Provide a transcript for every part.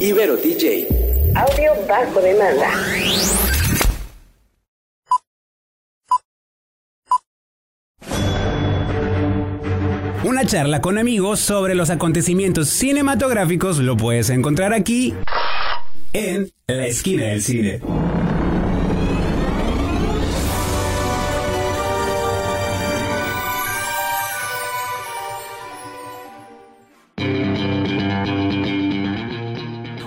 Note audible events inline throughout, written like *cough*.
Ibero DJ. Audio bajo demanda. Una charla con amigos sobre los acontecimientos cinematográficos lo puedes encontrar aquí en la esquina del cine.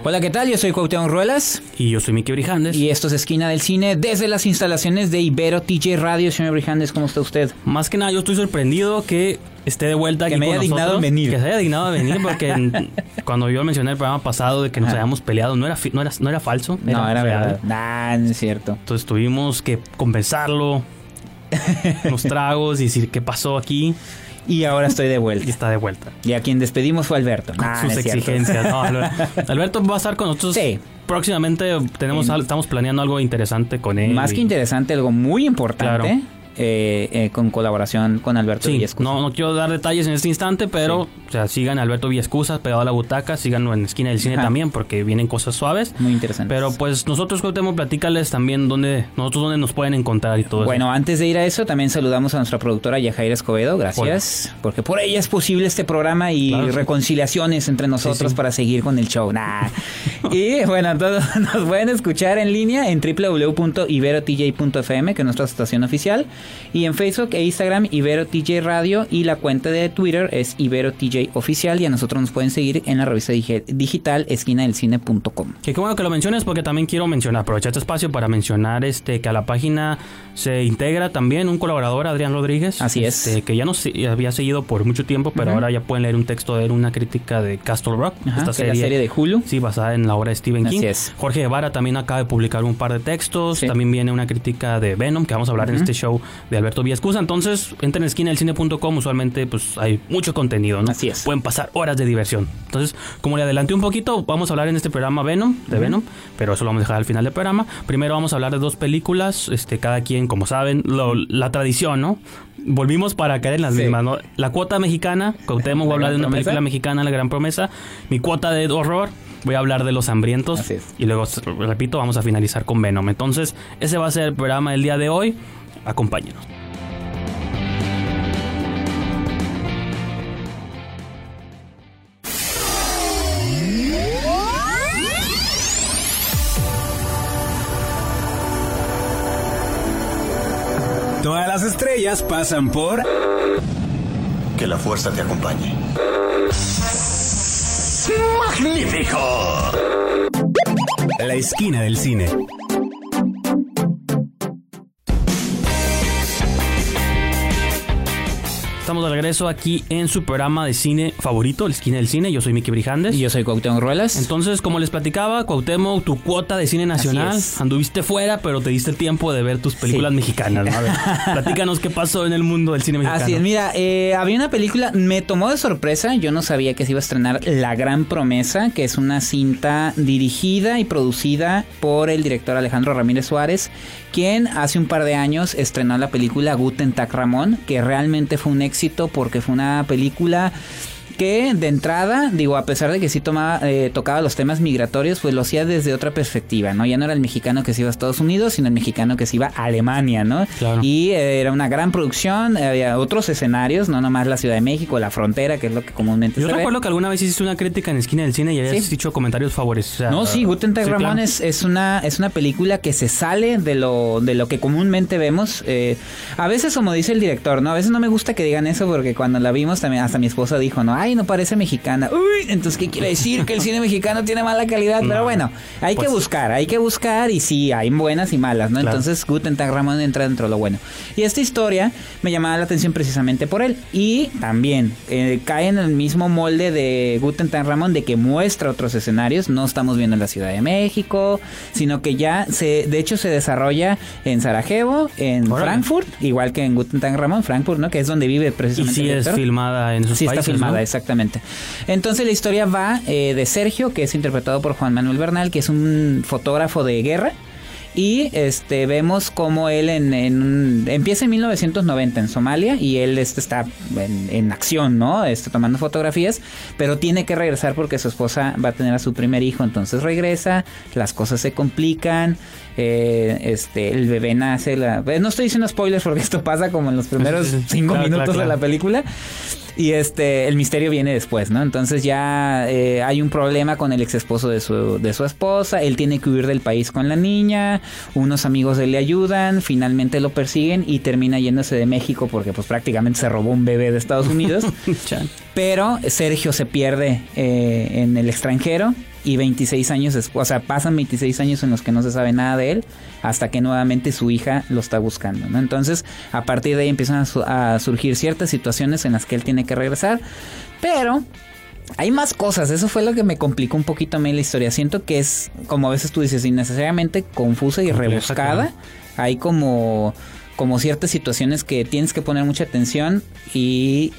Hola, ¿qué tal? Yo soy Cuauhtémoc Ruelas Y yo soy Miki Brijandes. y esto es Esquina del Cine desde las instalaciones de Ibero TJ Radio. Señor Brijandes, ¿cómo está usted? Más que nada, yo estoy sorprendido que esté de vuelta Que aquí me con haya dignado nosotros. venir. Que se haya dignado a venir, porque *laughs* cuando yo mencioné el programa pasado de que nos habíamos peleado, no era, no era, no era falso. no, era verdad. Nah, no es cierto. Entonces tuvimos que compensarlo, unos *laughs* tragos y decir qué pasó aquí. Y ahora estoy de *laughs* Y vuelta. está de vuelta. Y a quien despedimos fue Alberto. Con Nah, sus no exigencias. No, *laughs* Alberto, va a estar con nosotros. Sí. Próximamente tenemos, al- estamos planeando algo interesante con él. Más y- que interesante, algo muy importante. Claro. Eh, eh, con colaboración con Alberto Sí, Villescusa. no, no quiero dar detalles en este instante, pero o sea, sigan a Alberto Villescusas pegado a la butaca, síganlo en Esquina del Cine Ajá. también, porque vienen cosas suaves. Muy interesante. Pero pues nosotros, Cuauhtémoc, platícales también dónde, nosotros dónde nos pueden encontrar y todo Bueno, antes de ir a eso, también saludamos a nuestra productora Yajaira Escobedo, gracias, porque por ella es posible este programa y Claro, sí. reconciliaciones entre nosotros para seguir con el show. Nah. *laughs* y bueno, todos *laughs* nos pueden escuchar en línea en www.iberotj.fm, que es nuestra estación oficial, y en Facebook e Instagram IberoTJ Radio y la cuenta de Twitter es IberoTJ Oficial y a nosotros nos pueden seguir en la revista digi- digital esquinadelcine.com. Que qué bueno que lo menciones porque también quiero mencionar, aprovechar este espacio para mencionar este que a la página se integra también un colaborador, Adrián Rodríguez. Así es. este, Que ya nos había seguido por mucho tiempo, pero ahora ya pueden leer un texto de él, una crítica de Castle Rock, Ajá, esta serie, la serie de Hulu. Sí, basada en la obra de Stephen Así King. es. Jorge Guevara también acaba de publicar un par de textos. Sí. También viene una crítica de Venom, que vamos a hablar en Ujú. este show de Alberto Villascusa. Entonces, entren en esquinadelcine.com. Usualmente, pues hay mucho contenido, ¿no? Así es. Pueden pasar horas de diversión. Entonces, como le adelanté un poquito, vamos a hablar en este programa Venom, de Venom, pero eso lo vamos a dejar al final del programa. Primero vamos a hablar de dos películas. Este, cada quien, como saben, lo- la tradición, ¿no? Volvimos para caer en las Sí. mismas, ¿no? La cuota mexicana, Cuauhtémoc va a La hablar de una Promesa. película mexicana, La Gran Promesa. Mi cuota de horror, voy a hablar de Los Hambrientos. Así es. Y luego, repito, vamos a finalizar con Venom. Entonces, ese va a ser el programa del día de hoy. Acompáñenos. Todas las estrellas pasan por Que la fuerza te acompañe. ¡Magnífico! la esquina del cine. Estamos de regreso aquí en su programa de cine favorito, El Esquina del Cine. Yo soy Miki Brijandes. Y yo soy Cuauhtémoc Ruelas. Entonces, como les platicaba, Cuauhtémoc, tu cuota de cine nacional, anduviste fuera, pero te diste el tiempo de ver tus películas Sí. mexicanas. ¿no? A ver, *laughs* platícanos qué pasó en el mundo del cine mexicano. Así es, mira, eh, había una película, me tomó de sorpresa, yo no sabía que se iba a estrenar La Gran Promesa, que es una cinta dirigida y producida por el director Alejandro Ramírez Suárez, quien hace un par de años estrenó la película Guten Tag Ramón, que realmente fue un éxito porque fue una película que de entrada, digo, a pesar de que sí tomaba, eh, tocaba los temas migratorios, pues lo hacía desde otra perspectiva, ¿no? Ya no era el mexicano que se iba a Estados Unidos, sino el mexicano que se iba a Alemania, ¿no? Claro. Y eh, era una gran producción, había otros escenarios, no nomás la Ciudad de México, la frontera, que es lo que comúnmente Yo se ve. recuerdo que alguna vez hiciste una crítica en Esquina del Cine y habías Sí. dicho comentarios sea, No, sí, Guten Tag sí, Ramón claro. es, es una es una película que se sale de lo de lo que comúnmente vemos. eh, a veces, como dice el director, ¿no? A veces no me gusta que digan eso porque cuando la vimos también hasta mi esposa dijo, no, ay, no parece mexicana. Uy, entonces, ¿qué quiere decir? Que el cine *laughs* mexicano tiene mala calidad. Pero No, bueno, hay pues- que buscar, hay que buscar y sí, hay buenas y malas, ¿no? Claro. Entonces, Guten Tag Ramón entra dentro de lo bueno. Y esta historia me llamaba la atención precisamente por él. Y también eh, cae en el mismo molde de Guten Tag Ramón de que muestra otros escenarios. No estamos viendo en la Ciudad de México, sino que ya se, de hecho, se desarrolla en Sarajevo, en Órale. Frankfurt, igual que en Guten Tag Ramón, Frankfurt, ¿no? Que es donde vive Y precisamente sí el es filmada en esos Sí, países, está filmada, ¿no? Exactamente. Entonces la historia va eh, de Sergio, que es interpretado por Juan Manuel Bernal, que es un fotógrafo de guerra. Y este vemos como él en, en- empieza en 1990 en Somalia y él este, está en, en acción, ¿no? Este, tomando fotografías, pero tiene que regresar porque su esposa va a tener a su primer hijo, entonces regresa, las cosas se complican, eh, este, el bebé nace, la, no estoy diciendo spoilers porque esto pasa como en los primeros *laughs* cinco Claro, minutos claro, de la película. Y este, el misterio viene después, ¿no? Entonces ya eh, hay un problema con el ex esposo de su, de su esposa. Él tiene que huir del país con la niña. Unos amigos de él le ayudan. Finalmente lo persiguen y termina yéndose de México porque, pues, prácticamente se robó un bebé de Estados Unidos. *laughs* Pero Sergio se pierde eh, en el extranjero y 26 años después, o sea, pasan 26 años en los que no se sabe nada de él hasta que nuevamente su hija lo está buscando, ¿no? Entonces, a partir de ahí empiezan a, su- a surgir ciertas situaciones en las que él tiene que regresar, pero hay más cosas, eso fue lo que me complicó un poquito a mí la historia. Siento que es, como a veces tú dices, innecesariamente confusa y rebuscada. Hay como, como ciertas situaciones que tienes que poner mucha atención y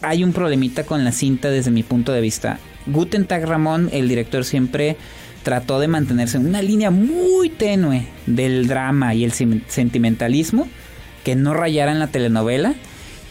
hay un problemita con la cinta desde mi punto de vista. Guten Tag Ramón, el director siempre trató de mantenerse en una línea muy tenue del drama y el sentimentalismo que no rayara en la telenovela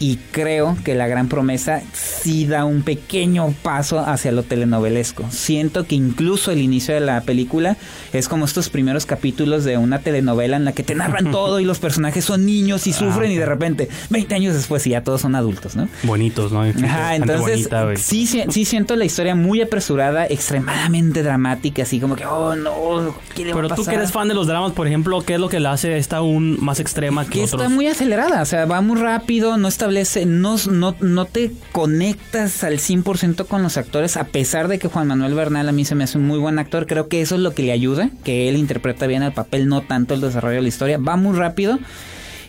y creo que la gran promesa sí da un pequeño paso hacia lo telenovelesco. Siento que incluso el inicio de la película es como estos primeros capítulos de una telenovela en la que te narran *laughs* todo y los personajes son niños y sufren y de repente 20 años después y ya todos son adultos, ¿no? Bonitos, ¿no? Ajá, entonces bonita, sí, sí, siento la historia muy apresurada, extremadamente dramática, así como que, oh no, ¿qué le va Pero a tú que eres fan de los dramas, por ejemplo, ¿qué es lo que la hace esta aún más extrema que, que otros? está muy acelerada, o sea, va muy rápido, no establece, no, no, no te conectas al 100% con los actores, a pesar de que Juan Manuel Bernal a mí se me hace un muy buen actor, creo que eso es lo que le ayuda, que él interpreta bien el papel, no tanto el desarrollo de la historia, va muy rápido.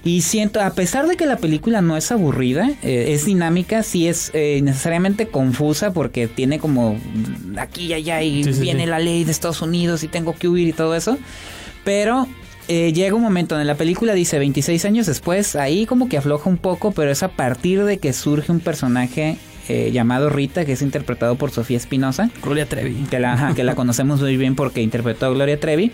Y siento, a pesar de que la película no es aburrida, eh, es dinámica, sí es eh, necesariamente confusa porque tiene como aquí y allá y Sí, sí, viene sí. la ley de Estados Unidos y tengo que huir y todo eso. Pero eh, llega un momento en la película, dice 26 años después, ahí como que afloja un poco, pero es a partir de que surge un personaje eh, llamado Rita, que es interpretado por Sofía Espinosa, Gloria Trevi. que la, ajá, que la *laughs* conocemos muy bien porque interpretó a Gloria Trevi.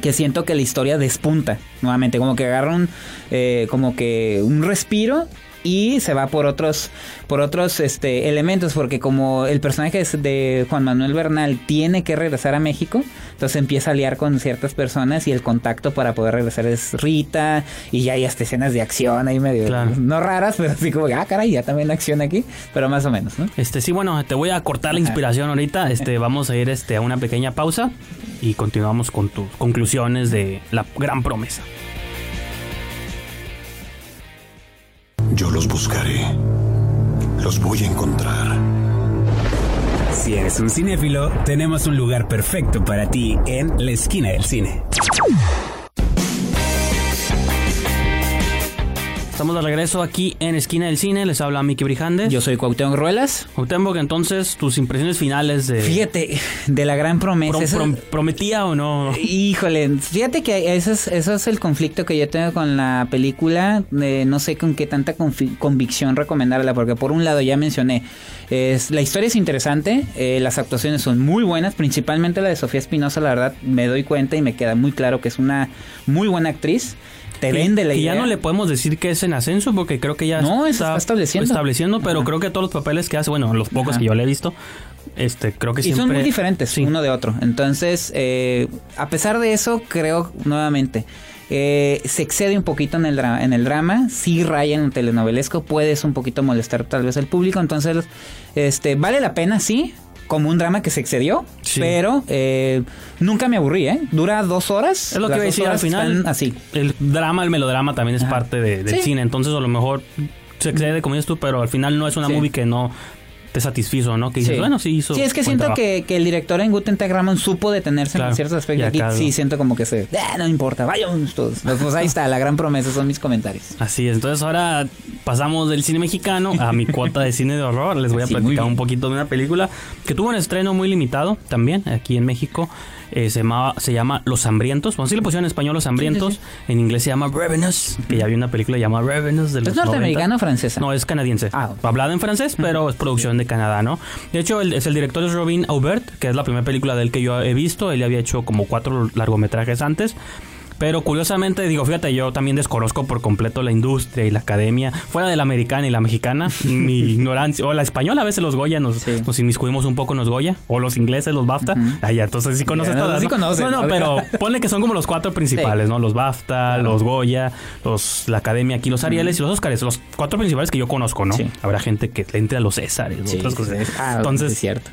Que siento que la historia despunta nuevamente, como que agarra un, eh, como que un respiro y se va por otros, por otros este, elementos, porque como el personaje es de Juan Manuel Bernal tiene que regresar a México, entonces empieza a liar con ciertas personas y el contacto para poder regresar es Rita y ya hay hasta escenas de acción ahí medio, Claro. no raras, pero así como, que, ah, caray, ya también acción aquí, pero más o menos, ¿no? Este, sí, bueno, te voy a cortar la inspiración ahorita. Este, vamos a ir este, a una pequeña pausa y continuamos con tus conclusiones de la gran promesa. Yo los buscaré. Los voy a encontrar. Si eres un cinéfilo, tenemos un lugar perfecto para ti en la esquina del cine. Estamos de regreso aquí en Esquina del Cine. Les habla Miki Brijandes. Yo soy Cuauhtémoc Ruelas. Cuauhtémoc, entonces, tus impresiones finales de... Fíjate, de la gran promesa. Prom- ¿Prometía o no? Híjole, fíjate que ese es, eso es el conflicto que yo tengo con la película. eh, no sé con qué tanta convicción recomendarla, porque por un lado ya mencioné, es, la historia es interesante, eh, las actuaciones son muy buenas, principalmente la de Sofía Espinosa, la verdad me doy cuenta y me queda muy claro que es una muy buena actriz. Te vende la idea. ya no le podemos decir que es en ascenso porque creo que ya No, eso está estableciendo. estableciendo, pero Ajá. creo que todos los papeles que hace, bueno, los pocos Ajá. que yo le he visto, este, creo que Y siempre son muy diferentes Sí. uno de otro. Entonces, eh, a pesar de eso, creo nuevamente. eh, se excede un poquito en el, en el drama, sí raya en el telenovelesco, puedes un poquito molestar tal vez al público, entonces este vale la pena, sí, como un drama que se excedió, Sí. pero eh, nunca me aburrí, ¿eh? Dura dos horas. Es lo que iba a decir al final. Así. El drama, el melodrama también es Ajá. parte de- del Sí. cine. Entonces, a lo mejor se excede, como dices tú, pero al final no es una Sí. movie que no te satisfizo, ¿no? Que dices, Sí. bueno, sí hizo. Sí, es que siento que, que el director en Guten Tag Ramón supo detenerse Claro. en ciertos aspectos. Aquí sí siento como que se... "Ah, no importa, vayamos todos. Pues ahí está, la gran promesa son mis comentarios. Así es, entonces ahora pasamos del cine mexicano a mi cuota de cine de horror. Les voy a Sí, platicar un poquito de una película que tuvo un estreno muy limitado también aquí en México. Eh, se, llamaba, se llama Los Hambrientos. Bueno, sí le pusieron en español Los Hambrientos. En inglés se llama Revenus. Que ya había una película llamada Revenus de los ¿Es norteamericana 90. o francesa? No, es canadiense. Ah. Hablada en francés, pero es producción de Canadá, ¿no? De hecho, el, es el director es Robin Aubert, que es la primera película de él que yo he visto. Él había hecho como cuatro largometrajes antes. Pero curiosamente, digo, fíjate, yo también desconozco por completo la industria y la academia, fuera de la americana y la mexicana, *laughs* mi ignorancia, o la española, a veces los Goya nos, Sí. nos inmiscuimos un poco en los Goya, o los ingleses, los BAFTA. Ah, ya, entonces sí conoces todas, sí ¿no? conocen, No, no, ¿no? pero ponle que son como los cuatro principales, ¿no? Los BAFTA, los Goya, los, la academia aquí, los Arieles y los Óscares, los cuatro principales que yo conozco, ¿no? Sí. Habrá gente que le entre a los Césares, Sí, otras sí, cosas. sí. Ah, entonces, es cierto.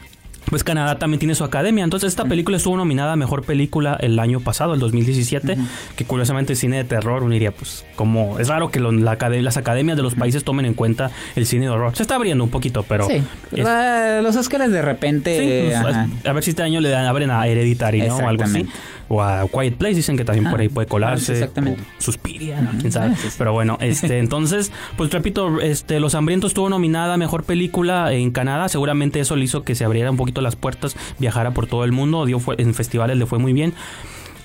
Pues Canadá también tiene su academia. Entonces esta película estuvo nominada a Mejor Película el año pasado, el 2017, que curiosamente cine de terror, uno diría, pues como es raro que lo- la acade- las academias de los países tomen en cuenta el cine de horror. Se está abriendo un poquito, pero... sí. es- La- los Oscars de repente. Sí, pues, a ver si este año le dan, abren a Hereditary, ¿no? O algo así. O a Quiet Place, dicen que también Ah, por ahí puede colarse. exactamente. Suspiria, ¿no? quién sabe. Ah. Pero bueno, este, *laughs* entonces, pues repito, este, Los Hambrientos estuvo nominada a Mejor Película en Canadá. Seguramente eso le hizo que se abriera un poquito las puertas, viajara por todo el mundo. Dio, fue, en festivales le fue muy bien.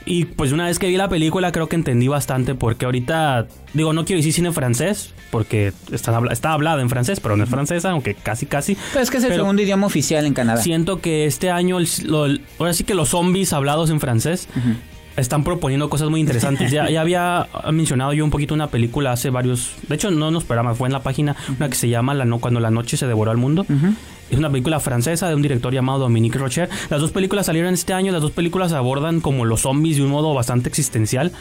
Y pues una vez que vi la película creo que entendí bastante porque ahorita, digo, no quiero decir cine francés, porque está, está hablada en francés, pero no es francesa, aunque casi casi. Pero es que es el Pero- segundo idioma oficial en Canadá. Siento que este año, lo- ahora sí que los zombies hablados en francés están proponiendo cosas muy interesantes. Ya, ya había mencionado yo un poquito una película hace varios, de hecho no nos esperaba, fue en la página, una que se llama la no, Cuando la noche se devoró al mundo. Es una película francesa de un director llamado Dominique Rocher. Las dos películas salieron este año, las dos películas abordan como los zombies de un modo bastante existencial,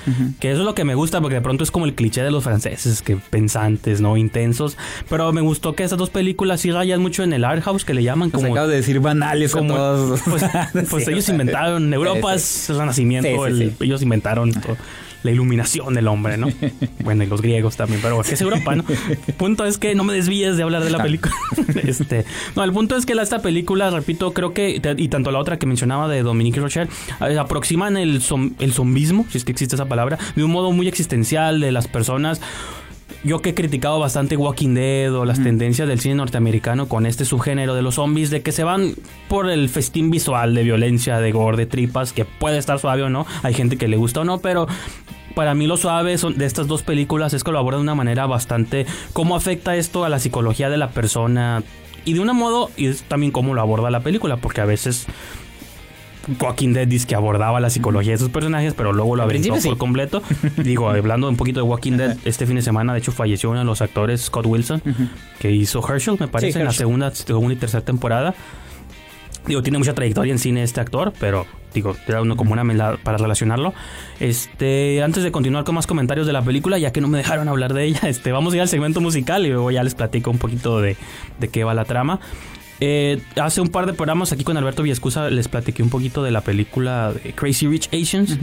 que eso es lo que me gusta porque de pronto es como el cliché de los franceses, que pensantes, ¿no? Intensos. Pero me gustó que esas dos películas sí rayan mucho en el art house, que le llaman Pues como... acabo de decir banales Como, todos. pues, *laughs* pues Sí, ellos inventaron, Europa sí, es el renacimiento, el- ellos inventaron todo, la iluminación del hombre, ¿no? *laughs* bueno, y los griegos también, pero es Europa, ¿no? El punto es que no me desvíes de hablar de la película. *laughs* este, no, el punto es que esta película, repito, creo que, y tanto la otra que mencionaba de Dominique Rocher, eh, aproximan el, zom- el zombismo, si es que existe esa palabra, de un modo muy existencial de las personas yo que he criticado bastante Walking Dead o las tendencias del cine norteamericano con este subgénero de los zombies, de que se van por el festín visual de violencia, de gore, de tripas, que puede estar suave o no, hay gente que le gusta o no, pero para mí lo suave son de estas dos películas es que lo abordan de una manera bastante cómo afecta esto a la psicología de la persona y de un modo y es también cómo lo aborda la película, porque a veces Walking Dead dice que abordaba la psicología de sus personajes, pero luego lo aventó por sí. completo. *laughs* Digo, hablando un poquito de Walking Dead, este fin de semana, de hecho, falleció uno de los actores, Scott Wilson, que hizo Herschel, me parece, en la segunda, segunda y tercera temporada. Digo, tiene mucha trayectoria en cine este actor, pero digo, era uno como una mela para relacionarlo. Este, antes de continuar con más comentarios de la película, ya que no me dejaron hablar de ella, *laughs* este, vamos a ir al segmento musical y luego ya les platico un poquito de, de qué va la trama. Eh, hace un par de programas aquí con Alberto Viescusa les platiqué un poquito de la película de Crazy Rich Asians.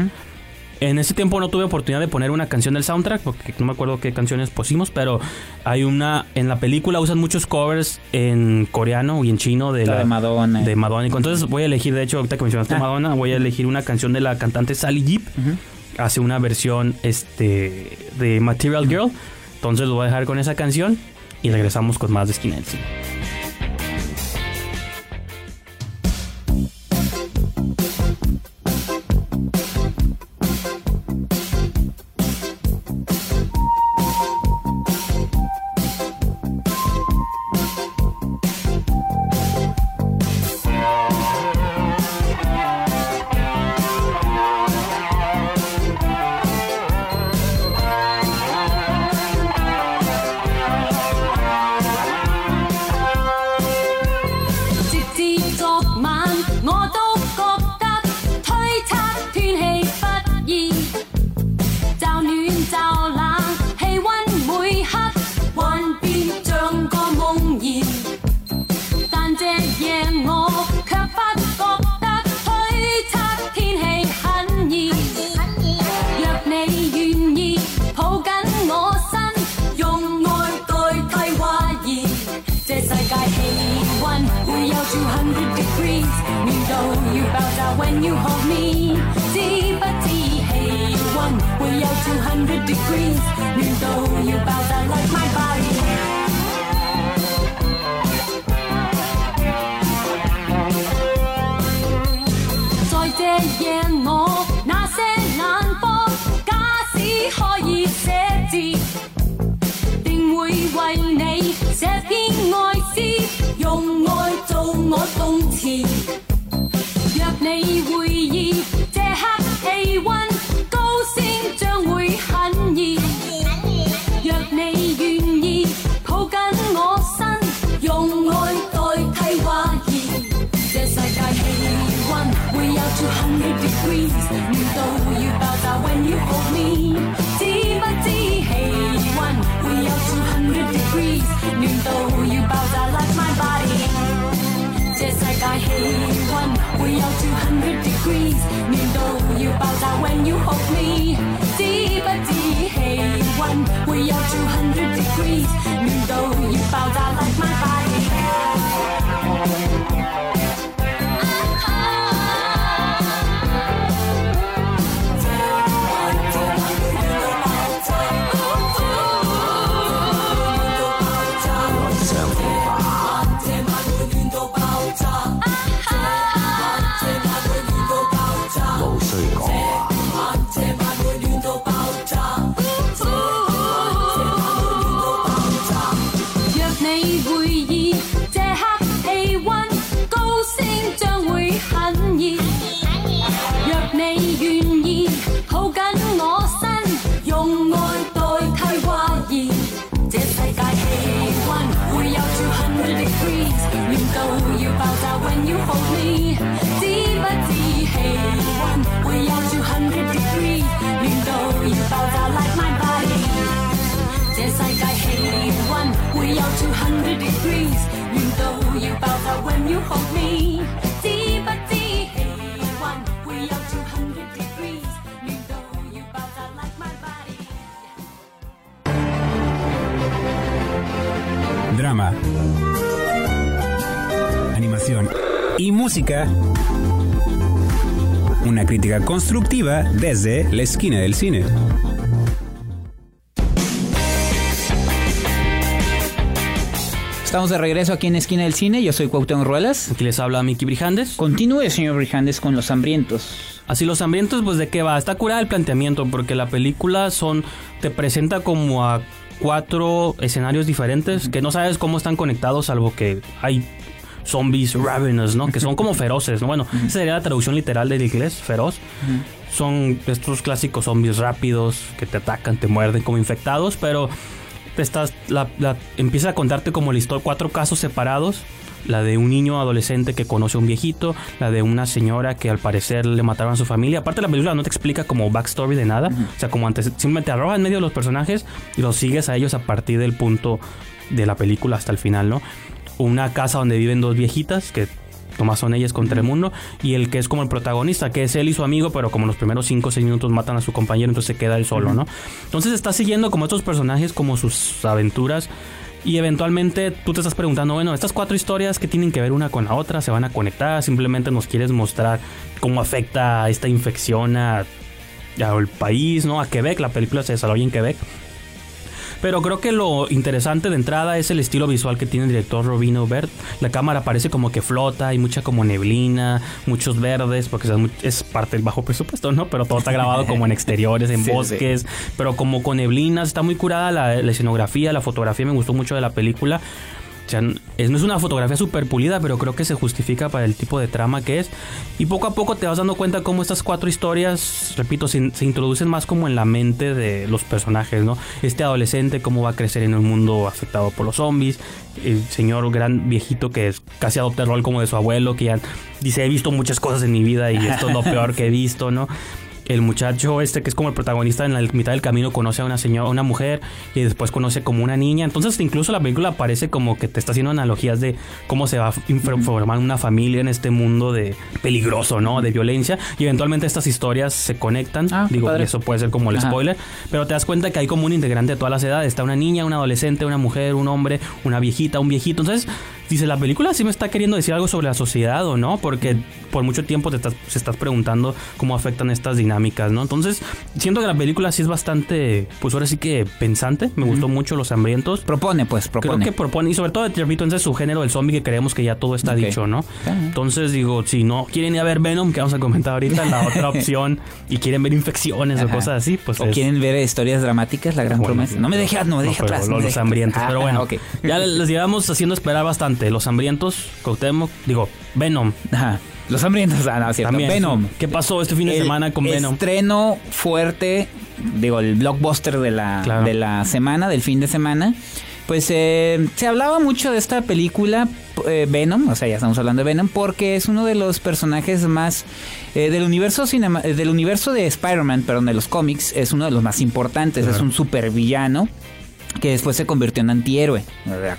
En ese tiempo no tuve oportunidad de poner una canción del soundtrack, porque no me acuerdo qué canciones pusimos, pero hay una, en la película usan muchos covers en coreano y en chino de, La la, de Madonna. de Madonna. Entonces voy a elegir, de hecho, ahorita que mencionaste Ah. Madonna, voy a elegir una canción de la cantante Sally Jeep. Hace una versión este de Material Girl. Entonces lo voy a dejar con esa canción y regresamos con más de Skin Elsie. 我动情 knees. You you when you hold me. Drama, animación y música. Una crítica constructiva desde la esquina del cine. Estamos de regreso aquí en Esquina del Cine. Yo soy Cuauhtémoc Ruelas. Aquí les habla Miki Brijandes. Continúe, señor Brijandes, con Los Hambrientos. Así los hambrientos, pues de qué va. Está curada el planteamiento porque la película son te presenta como a cuatro escenarios diferentes que no sabes cómo están conectados, salvo que hay zombies ravenous, ¿no? Que son como *laughs* feroces, ¿no? Bueno, esa sería la traducción literal del inglés, feroz. Son estos clásicos zombies rápidos que te atacan, te muerden como infectados, pero te estás, la, la- empieza a contarte como la historia, cuatro casos separados. La de un niño adolescente que conoce a un viejito, la de una señora que al parecer le mataron a su familia. Aparte la película no te explica como backstory de nada, o sea, como antes simplemente te arroja en medio de los personajes y los sigues a ellos a partir del punto de la película hasta el final, ¿no? Una casa donde viven dos viejitas que nomás son ellas contra el mundo y el que es como el protagonista, que es él y su amigo, pero como los primeros 5 o 6 minutos matan a su compañero, entonces se queda él solo, ¿no? Entonces está siguiendo como estos personajes, como sus aventuras. Y eventualmente tú te estás preguntando, bueno, estas cuatro historias que tienen que ver una con la otra, se van a conectar, simplemente nos quieres mostrar cómo afecta esta infección a, al país, ¿no? A Quebec, la película se desarrolla en Quebec. Pero creo que lo interesante de entrada es el estilo visual que tiene el director Robino Bert. La cámara parece como que flota, hay mucha como neblina, muchos verdes, porque es, parte del bajo presupuesto, ¿no? Pero todo está grabado como en *laughs* exteriores, en Sí, bosques, pero como con neblinas. Está muy curada la, la escenografía, la fotografía me gustó mucho de la película. Es- no es una fotografía súper pulida, pero creo que se justifica para el tipo de trama que es. Y poco a poco te vas dando cuenta cómo estas cuatro historias, repito, se, se introducen más como en la mente de los personajes, ¿no? Este adolescente, cómo va a crecer en un mundo afectado por los zombies. El señor gran viejito que es, casi adopta el rol como de su abuelo, que ya dice, he visto muchas cosas en mi vida y esto es lo peor que he visto, ¿no? El muchacho este que es como el protagonista en la mitad del camino conoce a una señora, una mujer y después conoce como una niña. Entonces incluso la película parece como que te está haciendo analogías de cómo se va a formar una familia en este mundo de peligroso, ¿no? De violencia y eventualmente estas historias se conectan. Ah, Digo, padre. eso puede ser como el Ajá. spoiler, pero te das cuenta que hay como un integrante de todas las edades. Está una niña, una adolescente, una mujer, un hombre, una viejita, un viejito. Entonces dice, la película sí me está queriendo decir algo sobre la sociedad o no, porque por mucho tiempo te estás, se estás preguntando cómo afectan estas dinámicas, ¿no? Entonces, siento que la película sí es bastante, pues ahora sí que pensante, me gustó mucho Los Hambrientos. Propone, pues, propone. Creo que propone, y sobre todo, repito, ese su género del zombie que creemos que ya todo está dicho, ¿no? Entonces digo, si no quieren ir a ver Venom, que vamos a comentar ahorita, la otra *laughs* opción, y quieren ver infecciones o cosas así, pues o es- quieren ver historias dramáticas, la gran bueno, promesa. No me dejes, no me dejes atrás. no Los, me los hambrientos. atrás. Pero Ah, bueno, ya les llevamos haciendo esperar bastante. Los hambrientos, Cuauhtémoc, digo, Venom. Ajá. Los hambrientos, ah, no, cierto. También. Venom. ¿Qué pasó este fin de El semana con Venom? Estreno fuerte, digo, el blockbuster de la, Claro. de la semana, del fin de semana, Pues eh, se hablaba mucho de esta película eh, Venom, o sea, ya estamos hablando de Venom, porque es uno de los personajes más eh, del universo cinema, eh, del universo de Spider-Man, perdón, de los cómics, es uno de los más importantes, es un supervillano que después se convirtió en antihéroe,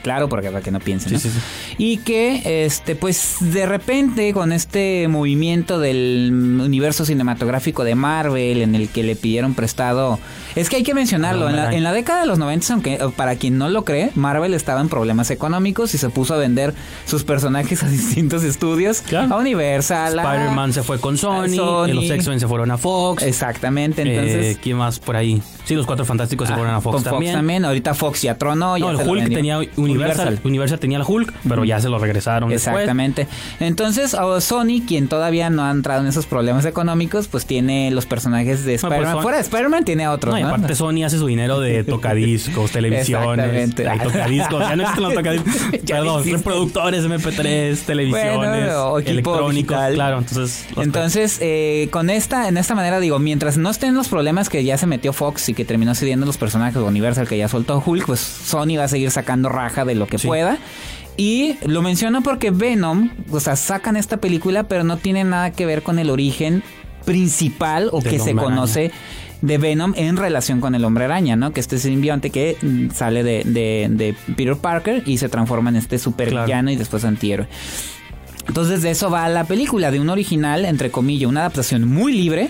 claro, porque para que no piensen, ¿no? Sí, sí, sí. y que este pues de repente con este movimiento del universo cinematográfico de Marvel en el que le pidieron prestado es que hay que mencionarlo en la, en la década de los 90 aunque eh, para quien no lo cree Marvel estaba en problemas económicos y se puso a vender sus personajes *laughs* a distintos estudios Claro. a Universal Spider-Man se fue con Sony, Sony. los X-Men se fueron a Fox. exactamente entonces eh, ¿Quién más por ahí? Sí, los Cuatro Fantásticos se fueron a Fox con Fox también. también ahorita Fox ya tronó ya No, el Hulk tenía Universal. Universal. tenía el Hulk, pero ya se lo regresaron después. Exactamente. Entonces, a Sony, quien todavía no ha entrado en esos problemas económicos, pues tiene los personajes de pues Spider-Man. Fuera de Spider-Man tiene otros, No, y ¿no? aparte Sony hace su dinero de *laughs* tocadiscos, televisiones. Exactamente. Ay, tocadiscos, ya no existen los tocadiscos. *laughs* Ya Perdón, reproductores, MP3, televisiones, Bueno, electrónicos. Claro, entonces. Entonces, eh, con esta, en esta manera digo, mientras no estén los problemas que ya se metió Fox y que terminó cediendo los personajes de Universal que ya soltó Hulk, pues Sony va a seguir sacando raja de lo que Sí. pueda. Y lo menciono porque Venom, o sea, sacan esta película, pero no tiene nada que ver con el origen principal o que se Araña. conoce de Venom en relación con el hombre araña, ¿no? Que este simbionte que sale de, de- de Peter Parker y se transforma en este supervillano Claro. y después antihéroe. Entonces de eso va la película, de un original, entre comillas, una adaptación muy libre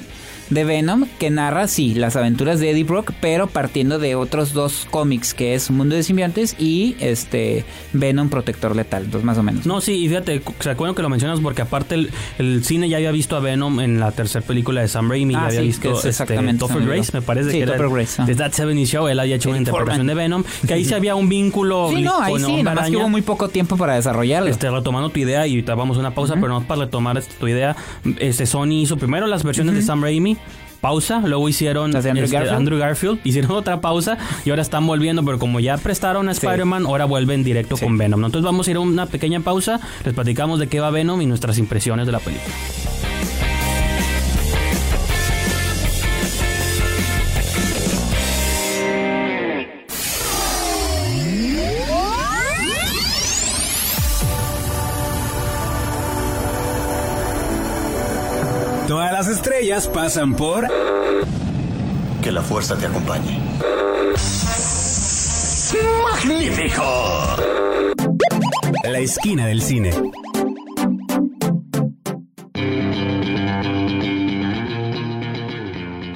de Venom que narra, sí, las aventuras de Eddie Brock, pero partiendo de otros dos cómics, que es Mundo de Simbiontes y este Venom Protector Letal, dos más o menos. No, sí, y fíjate, se acuerdan que lo mencionas porque aparte el, el cine ya había visto a Venom en la tercera película de Sam Raimi, Ah, ya había sí, visto es este, exactamente, me Grace, me parece Sí, que era Grace, de. That 70 Show, él había hecho una interpretación de Venom, que ahí sí había un vínculo Sí, no, ahí con sí, nada más que Araña. hubo muy poco tiempo para desarrollarlo. Este, retomando tu idea y te vamos a una pausa, pero no para retomar este, tu idea. Este, Sony hizo primero las versiones de Sam Raimi, pausa, luego hicieron Andrew este, Garfield. Andrew Garfield, *laughs* hicieron otra pausa y ahora están volviendo, pero como ya prestaron a Sí. Spider-Man, ahora vuelven directo Sí. con Venom. ¿no? Entonces vamos a ir a una pequeña pausa, les platicamos de qué va Venom y nuestras impresiones de la película. Las estrellas pasan por Que la fuerza te acompañe. ¡Magnífico! La esquina del cine.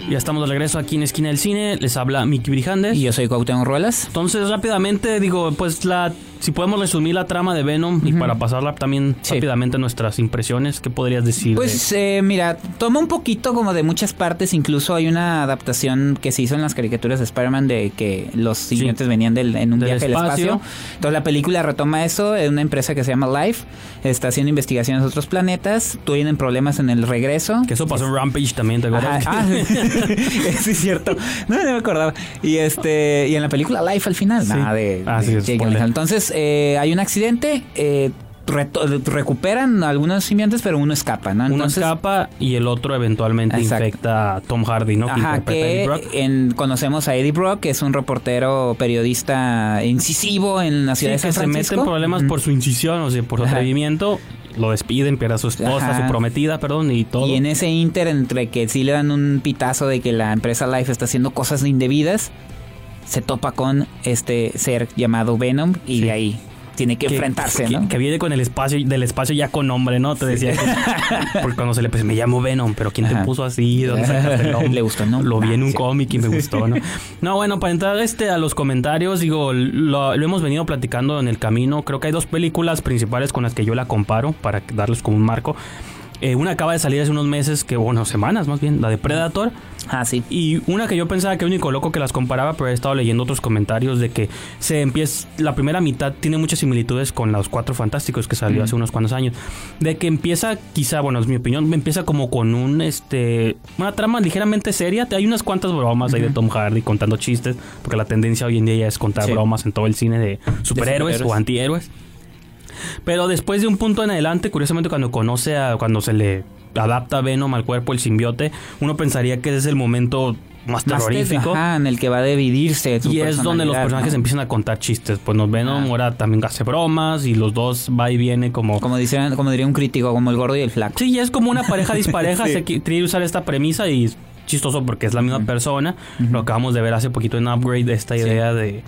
Ya estamos de regreso aquí en Esquina del Cine, les habla Miki Brijandes. Y yo soy Cuauhtémoc Ruelas. Entonces, rápidamente, digo, pues la si podemos resumir la trama de Venom y para pasarla también Sí. rápidamente nuestras impresiones, ¿qué podrías decir? Pues eh, mira, toma un poquito como de muchas partes, incluso hay una adaptación que se hizo en las caricaturas de Spider-Man de que los siguientes venían del, en un Del viaje al espacio. espacio. Entonces la película retoma eso, es una empresa que se llama Life, está haciendo investigaciones en otros planetas, tienen problemas en el regreso. que eso pasó en Rampage también, ¿te acuerdas? Ajá, ah, *laughs* sí es cierto. No, no me acordaba. Y este y en la película Life al final, Sí. nada de, Ah, de. Entonces eh, hay un accidente, eh, recuperan algunos simientes, pero uno escapa, ¿no? Uno escapa y el otro eventualmente Exacto. infecta a Tom Hardy, ¿no? Que Ajá, interpreta a Eddie que Brock. en- conocemos a Eddie Brock, que es un reportero periodista incisivo en la Sí, ciudad de que San se mete en Francisco. problemas por su incisión, o sea, por su Ajá. atrevimiento. Lo despiden, pierde a su esposa, Ajá. su prometida, perdón, y todo. Y en ese inter entre que sí le dan un pitazo de que la empresa Life está haciendo cosas indebidas, se topa con este ser llamado Venom y Sí. de ahí tiene que, enfrentarse, que, ¿no? que viene con el espacio, del espacio ya con nombre, ¿no? Te decía que- *laughs* porque cuando se le pues, me llamo Venom, pero ¿quién te puso así? ¿Dónde sacaste el nombre? *laughs* Le gustó, ¿no? Lo vi Ah, en un sí. cómic y me *laughs* gustó, ¿no? No, bueno, para entrar este a los comentarios, digo, lo, lo hemos venido platicando en el camino. Creo que hay dos películas principales con las que yo la comparo para darles como un marco. Eh, una acaba de salir hace unos meses, que bueno, semanas más bien, la de Predator. Ah, sí. Y una que yo pensaba que el único loco que las comparaba, pero he estado leyendo otros comentarios de que se empieza. La primera mitad tiene muchas similitudes con los cuatro fantásticos que salió hace unos cuantos años. De que empieza, quizá, bueno, es mi opinión, empieza como con un este. Una trama ligeramente seria. Hay unas cuantas bromas ahí de Tom Hardy contando chistes. Porque la tendencia hoy en día ya es contar Sí. bromas en todo el cine de superhéroes, superhéroes. o antihéroes. Pero después de un punto en adelante, curiosamente cuando conoce a, cuando se le adapta Venom al cuerpo, el simbiote, uno pensaría que ese es el momento más Más terrorífico. ajá, en el que va a dividirse. su Y es donde los personajes ¿no? empiezan a contar chistes. Pues nos Venom Ah. ahora también hace bromas y los dos va y viene como... Como, dicen, como diría un crítico, como el gordo y el flaco. Sí, es como una pareja dispareja. *laughs* Sí. Se quiere usar esta premisa y es chistoso porque es la misma persona. Lo acabamos de ver hace poquito en Upgrade, esta idea de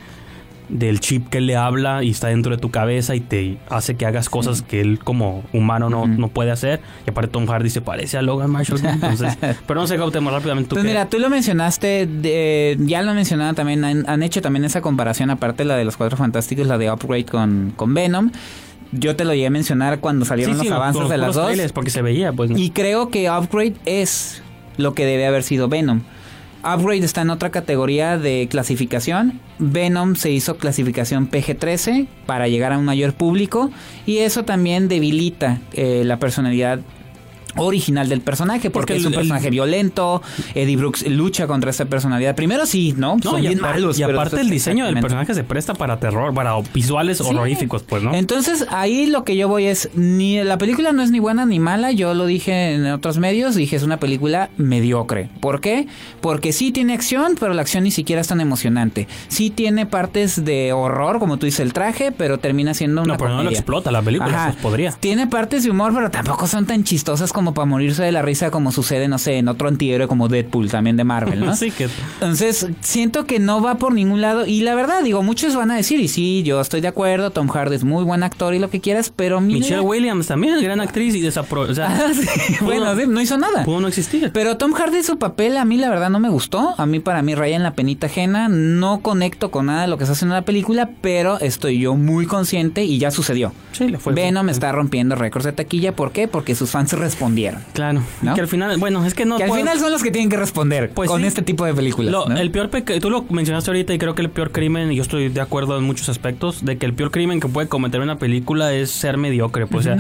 del chip que le habla y está dentro de tu cabeza y te hace que hagas cosas que él como humano no, no puede hacer. Y aparte Tom Hardy se parece a Logan Marshall. Entonces, *laughs* pero no sé, Gautemo, rápidamente tú Pues mira, tú lo mencionaste, de- ya lo mencionaba también, han, han hecho también esa comparación, aparte la de los Cuatro Fantásticos, la de Upgrade con, con Venom. Yo te lo llegué a mencionar cuando salieron Sí, sí, los avances de las dos. porque se veía, pues. ¿no? Y creo que Upgrade es lo que debe haber sido Venom. Upgrade está en otra categoría de clasificación. Venom se hizo clasificación PG-13 para llegar a un mayor público y eso también debilita eh, la personalidad original del personaje porque, Porque es un el- el- personaje violento. Eddie Brooks lucha contra esta personalidad. Primero sí, ¿no? No, Son y bien malos. y aparte el diseño del personaje se presta para terror, para visuales Sí. horroríficos, pues, ¿no? Entonces ahí lo que yo voy es, ni la película no es ni buena ni mala, yo lo dije en otros medios, dije es una película mediocre. ¿Por qué? Porque sí tiene acción, pero la acción ni siquiera es tan emocionante. Sí tiene partes de horror, como tú dices, el traje, pero termina siendo una no, pero no lo explota la película, Ajá. pues podría. Tiene partes de humor, pero tampoco son tan chistosas como para morirse de la risa como sucede, no sé, en otro antihéroe como Deadpool, también de Marvel, ¿no? *laughs* Así que Entonces, siento que no va por ningún lado. Y la verdad, digo, muchos van a decir, y sí, yo estoy de acuerdo, Tom Hardy es muy buen actor y lo que quieras, pero mira... Michelle Williams también, gran actriz y desapro... O sea, *laughs* Ah, sí, bueno, sí, no hizo nada. pudo no existir. Pero Tom Hardy, su papel, a mí la verdad no me gustó. A mí, para mí, raya en la penita ajena. No conecto con nada de lo que se hace en la película, pero estoy yo muy consciente y ya sucedió. Sí, le fue Venom está rompiendo récords de taquilla. ¿Por qué? Porque sus fans respondieron. Claro. ¿No? Que al final, bueno, es que no que al puedo- final son los que tienen que responder Pues con sí. este tipo de películas. Lo- ¿no? El peor peca- tú lo mencionaste ahorita y creo que el peor crimen, y yo estoy de acuerdo en muchos aspectos, de que el peor crimen que puede cometer una película es ser mediocre. Pues, O sea,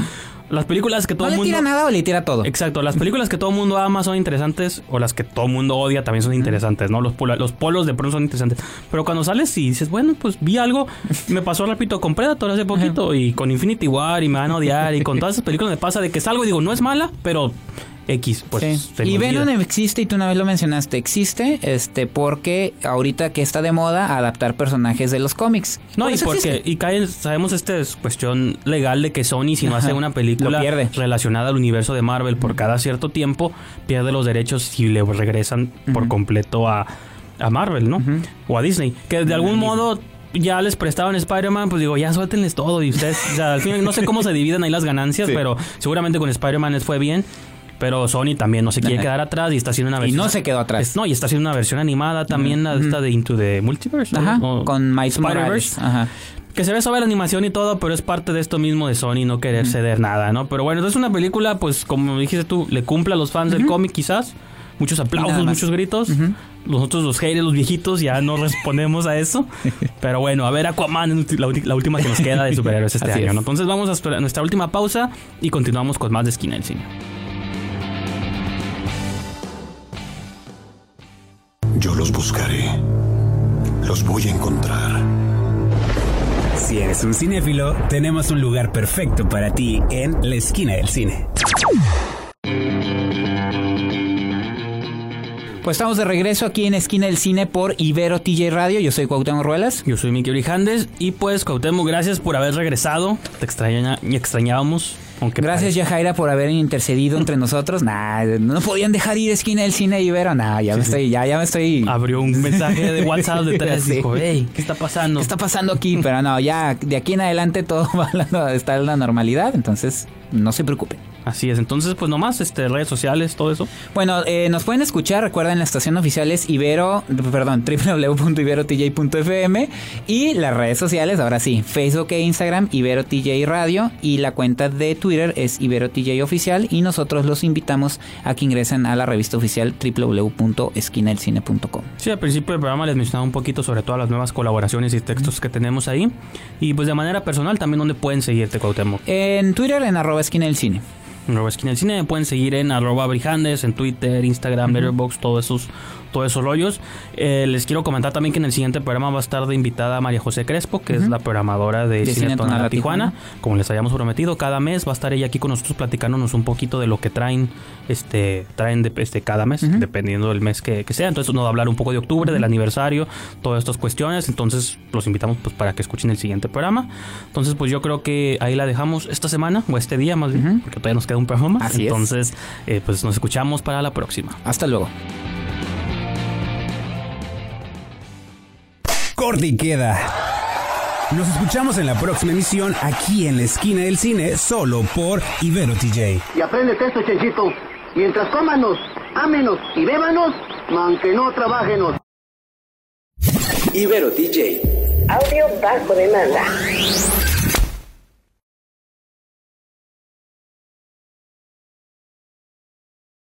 las películas que todo ¿No el le mundo... tira nada o le tira todo? Exacto, las películas que todo el mundo ama son interesantes o las que todo el mundo odia también son interesantes, ¿no? Los, pola- los polos de pronto son interesantes. Pero cuando sales y dices, bueno, pues vi algo, me pasó, repito, con Predator hace poquito y con Infinity War y me van a odiar y con todas esas películas me pasa de que salgo y digo, no es mala, pero X, pues Sí. Y. Venom existe, y tú una vez lo mencionaste, existe este porque ahorita que está de moda adaptar personajes de los cómics. No, Por y porque, existe. y cae, sabemos esta es cuestión legal de que Sony si no Ajá, hace una película pierde. relacionada al universo de Marvel por cada cierto tiempo, pierde los derechos y le regresan por completo a, a Marvel, ¿no? O a Disney. Que de algún modo ya les prestaban Spider-Man, pues digo, ya suéltenles todo y ustedes, o sea, al fin, no sé cómo se dividen ahí las ganancias, Sí. pero seguramente con Spider-Man les fue bien. Pero Sony también no se quiere *laughs* quedar atrás y está haciendo una Y versión. no se quedó atrás. Es- no, y está haciendo una versión animada también, la de esta de Into the Multiverse. Ajá, O- con Miles Morales. Ajá. Que se ve sobre la animación y todo, pero es parte de esto mismo de Sony no querer ceder nada, ¿no? Pero bueno, entonces una película, pues como dijiste tú, le cumple a los fans del cómic quizás. Muchos aplausos, muchos gritos. Nosotros los haters, los viejitos, ya no respondemos a eso. *laughs* Pero bueno, a ver Aquaman, es la, última que nos queda de *laughs* superhéroes este Así año. ¿no? Entonces vamos a nuestra última pausa y continuamos con más de Esquina del Cine. Yo los buscaré. Los voy a encontrar. Si eres un cinéfilo, tenemos un lugar perfecto para ti en la esquina del cine. Pues estamos de regreso aquí en Esquina del Cine por Ibero TJ Radio. Yo soy Cuauhtémoc Ruelas. Yo soy Miki Orijandes y pues Cuauhtémoc, gracias por haber regresado. Te extraña, extrañábamos. Aunque Gracias, Yajaira, por haber intercedido entre nosotros. Nah, no podían dejar ir Esquina del Cine Ibero. Nah, ya me estoy, ya, ya me estoy. abrió un *laughs* mensaje de WhatsApp de tres Sí. dijo, hey, ¿qué está pasando? ¿Qué está pasando aquí? Pero no, ya de aquí en adelante todo *laughs* va a está en la normalidad, entonces no se preocupen. Así es, entonces pues nomás, este, redes sociales, todo eso. Bueno, eh, nos pueden escuchar, recuerden la estación oficial es Ibero, perdón, www.iberotj.fm y las redes sociales, ahora sí, Facebook e Instagram, Ibero TJ Radio y la cuenta de Twitter es Ibero TJ Oficial y nosotros los invitamos a que ingresen a la revista oficial www.esquinaelcine.com. Sí, al principio del programa les mencionaba un poquito sobre todas las nuevas colaboraciones y textos que tenemos ahí. Y pues de manera personal también donde pueden seguirte, Cuauhtémoc. En Twitter en arroba esquina del cine. Nueva Esquina del Cine. Me pueden seguir en arroba brijandes, en Twitter, Instagram, Letterboxd, todos esos, todos esos rollos. Eh, les quiero comentar también que en el siguiente programa va a estar de invitada María José Crespo, que es la programadora de, De Cine, Tijuana. Tijuana. Como les habíamos prometido, cada mes va a estar ella aquí con nosotros platicándonos un poquito de lo que traen este traen de, este cada mes, dependiendo del mes que, que sea. Entonces nos va a hablar un poco de octubre, del aniversario, todas estas cuestiones. Entonces los invitamos pues para que escuchen el siguiente programa. Entonces pues yo creo que ahí la dejamos esta semana, o este día más bien, porque todavía nos queda un programa más. Así es. Entonces eh, pues nos escuchamos para la próxima. Hasta luego. Corte y queda. Nos escuchamos en la próxima emisión aquí en la esquina del cine, solo por Ibero TJ. Y apréndete esto, Chenchito. Mientras cómanos, ámenos y bébanos, aunque no trabajenos. Ibero DJ. Audio bajo demanda.